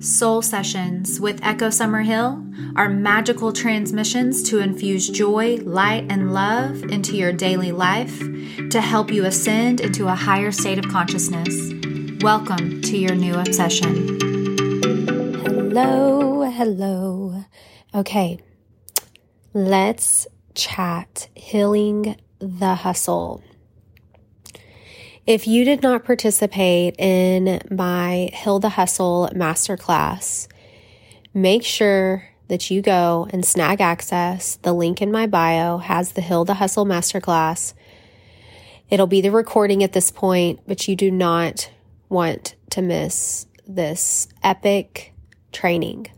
Soul Sessions with Echo Summerhill are magical transmissions to infuse joy, light, and love into your daily life to help you ascend into a higher state of consciousness. Welcome to your new obsession. Hello, hello. Okay, let's chat healing the hustle. If you did not participate in my the Hustle masterclass, make sure that you go and snag access. The link in my bio has the the Hustle masterclass. It'll be the recording at this point, but you do not want to miss this epic training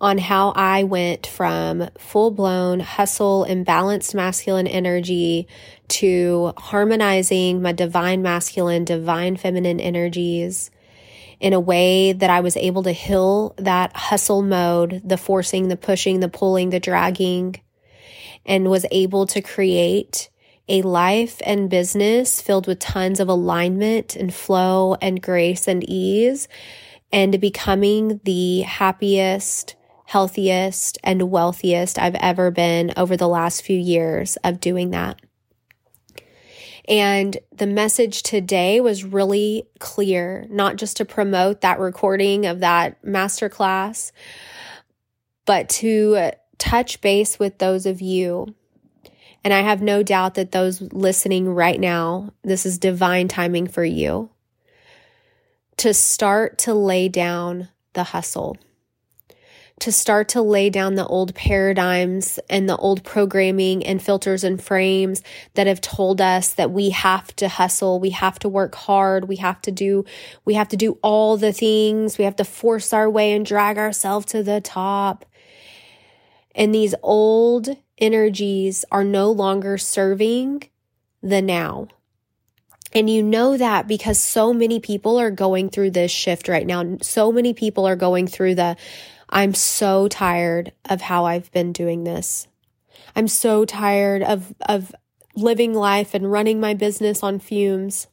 on how I went from full blown hustle, imbalanced masculine energy to harmonizing my divine masculine, divine feminine energies in a way that I was able to heal that hustle mode, the forcing, the pushing, the pulling, the dragging, and was able to create a life and business filled with tons of alignment and flow and grace and ease and becoming the happiest, healthiest, and wealthiest I've ever been over the last few years of doing that. And the message today was really clear, not just to promote that recording of that masterclass, but to uh, touch base with those of you. And I have no doubt that those listening right now, this is divine timing for you to start to lay down the hustle to start to lay down the old paradigms and the old programming and filters and frames that have told us that we have to hustle, we have to work hard, we have to do we have to do all the things, we have to force our way and drag ourselves to the top. And these old energies are no longer serving the now. And you know that because so many people are going through this shift right now. So many people are going through the I'm so tired of how I've been doing this. I'm so tired of, of living life and running my business on fumes.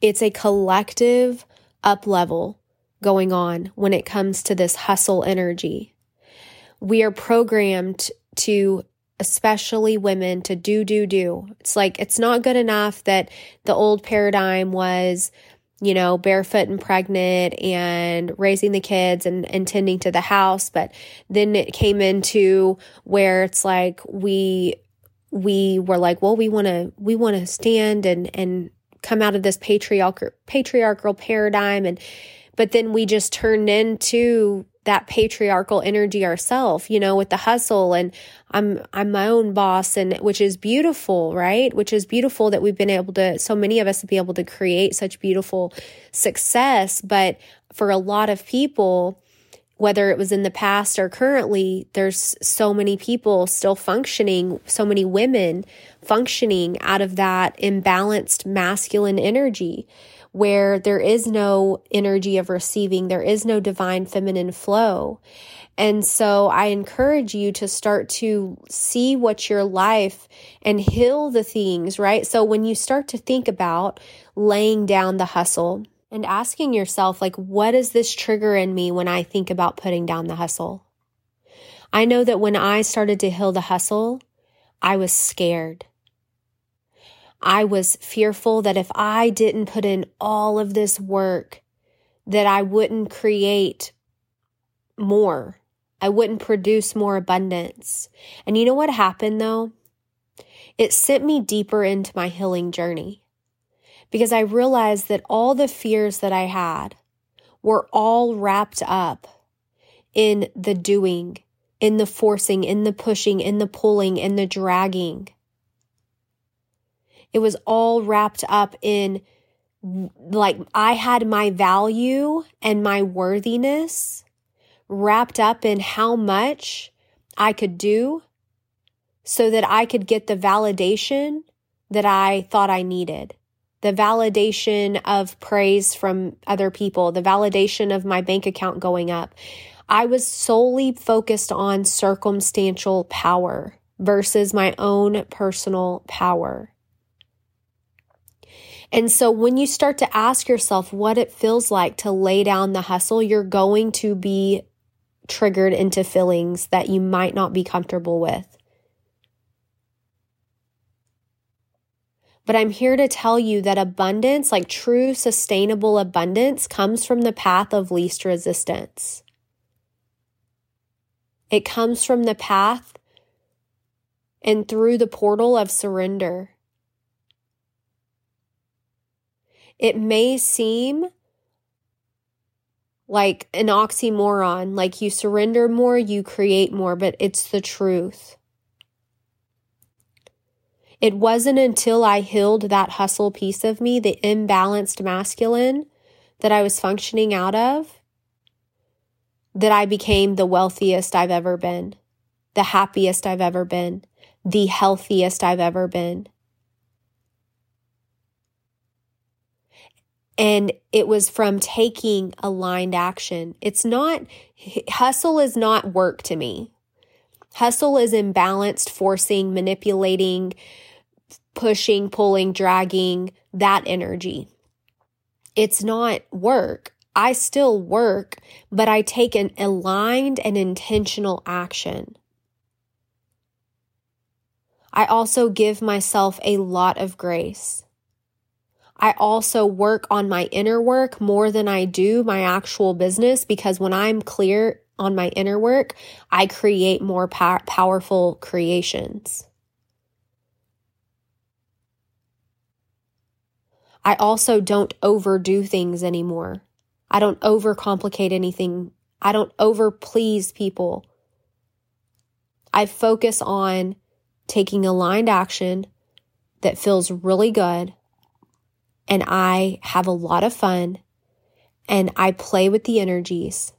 It's a collective up level going on when it comes to this hustle energy. We are programmed to, especially women, to do, do, do. It's like, it's not good enough that the old paradigm was you know, barefoot and pregnant and raising the kids and, and tending to the house. But then it came into where it's like we we were like, well, we want to we want to stand and and come out of this patriarchal patriarchal paradigm and but then we just turned into that patriarchal energy ourselves, you know, with the hustle and I'm I'm my own boss and which is beautiful, right? Which is beautiful that we've been able to so many of us have been able to create such beautiful success, but for a lot of people whether it was in the past or currently, there's so many people still functioning, so many women functioning out of that imbalanced masculine energy where there is no energy of receiving, there is no divine feminine flow. And so I encourage you to start to see what your life and heal the things, right? So when you start to think about laying down the hustle and asking yourself, like, what is this trigger in me when I think about putting down the hustle? I know that when I started to heal the hustle, I was scared. I was fearful that if I didn't put in all of this work, that I wouldn't create more. I wouldn't produce more abundance. And you know what happened though? It sent me deeper into my healing journey because I realized that all the fears that I had were all wrapped up in the doing, in the forcing, in the pushing, in the pulling, in the dragging. It was all wrapped up in like I had my value and my worthiness wrapped up in how much I could do so that I could get the validation that I thought I needed. The validation of praise from other people, the validation of my bank account going up. I was solely focused on circumstantial power versus my own personal power. And so when you start to ask yourself what it feels like to lay down the hustle, you're going to be triggered into feelings that you might not be comfortable with. But I'm here to tell you that abundance, like true sustainable abundance, comes from the path of least resistance. It comes from the path and through the portal of surrender. It may seem like an oxymoron, like you surrender more, you create more, but it's the truth. It wasn't until I healed that hustle piece of me, the imbalanced masculine that I was functioning out of, that I became the wealthiest I've ever been, the happiest I've ever been, the healthiest I've ever been. And it was from taking aligned action. It's not, hustle is not work to me. Hustle is imbalanced, forcing, manipulating, pushing, pulling, dragging, that energy. It's not work. I still work, but I take an aligned and intentional action. I also give myself a lot of grace. I also work on my inner work more than I do my actual business because when I'm clear on my inner work, I create more pow- powerful creations. I also don't overdo things anymore. I don't overcomplicate anything. I don't overplease people. I focus on taking aligned action that feels really good. And I have a lot of fun and I play with the energies.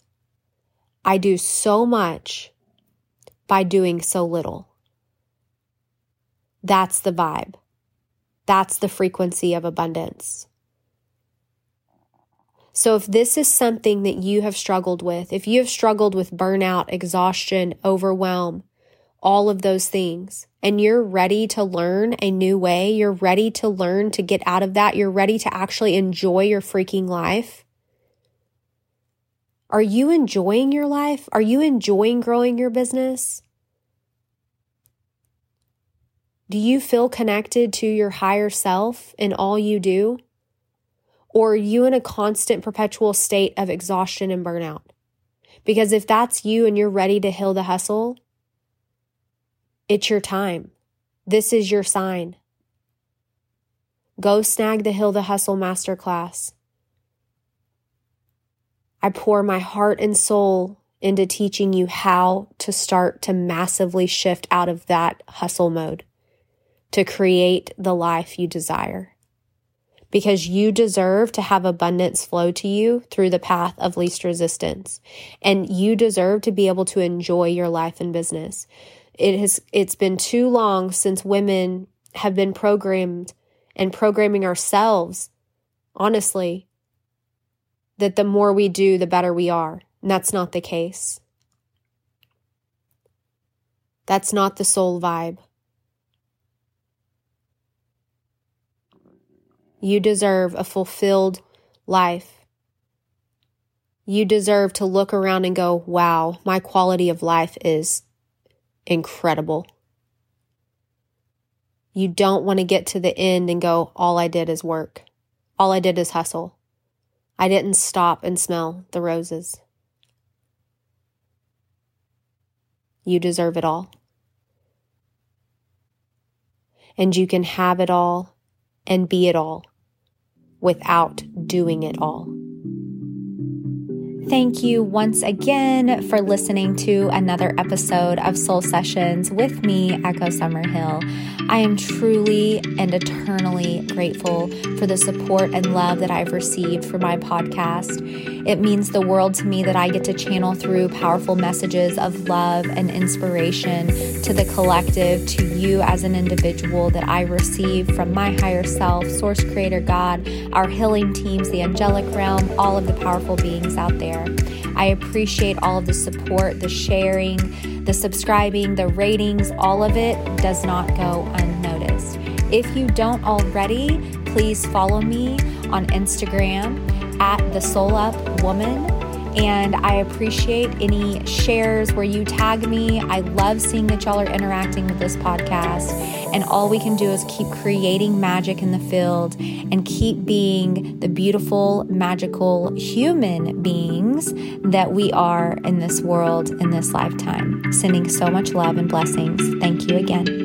I do so much by doing so little. That's the vibe. That's the frequency of abundance. So, if this is something that you have struggled with, if you have struggled with burnout, exhaustion, overwhelm, all of those things, and you're ready to learn a new way, you're ready to learn to get out of that, you're ready to actually enjoy your freaking life. Are you enjoying your life? Are you enjoying growing your business? Do you feel connected to your higher self in all you do? Or are you in a constant, perpetual state of exhaustion and burnout? Because if that's you and you're ready to heal the hustle, it's your time. This is your sign. Go snag the Heal the Hustle Masterclass. I pour my heart and soul into teaching you how to start to massively shift out of that hustle mode to create the life you desire. Because you deserve to have abundance flow to you through the path of least resistance. And you deserve to be able to enjoy your life and business. It has, it's been too long since women have been programmed and programming ourselves, honestly, that the more we do, the better we are. And that's not the case. That's not the soul vibe. You deserve a fulfilled life. You deserve to look around and go, wow, my quality of life is incredible. You don't want to get to the end and go, all I did is work. All I did is hustle. I didn't stop and smell the roses. You deserve it all. And you can have it all and be it all without doing it all. Thank you once again for listening to another episode of Soul Sessions with me, Echo Summerhill. I am truly and eternally grateful for the support and love that I've received for my podcast. It means the world to me that I get to channel through powerful messages of love and inspiration to the collective, to you as an individual that I receive from my higher self, Source Creator God, our healing teams, the angelic realm, all of the powerful beings out there there. I appreciate all of the support, the sharing, the subscribing, the ratings, all of it does not go unnoticed. If you don't already, please follow me on Instagram at the Soul Up Woman. And I appreciate any shares where you tag me. I love seeing that y'all are interacting with this podcast. And all we can do is keep creating magic in the field and keep being the beautiful, magical human beings that we are in this world in this lifetime. Sending so much love and blessings. Thank you again.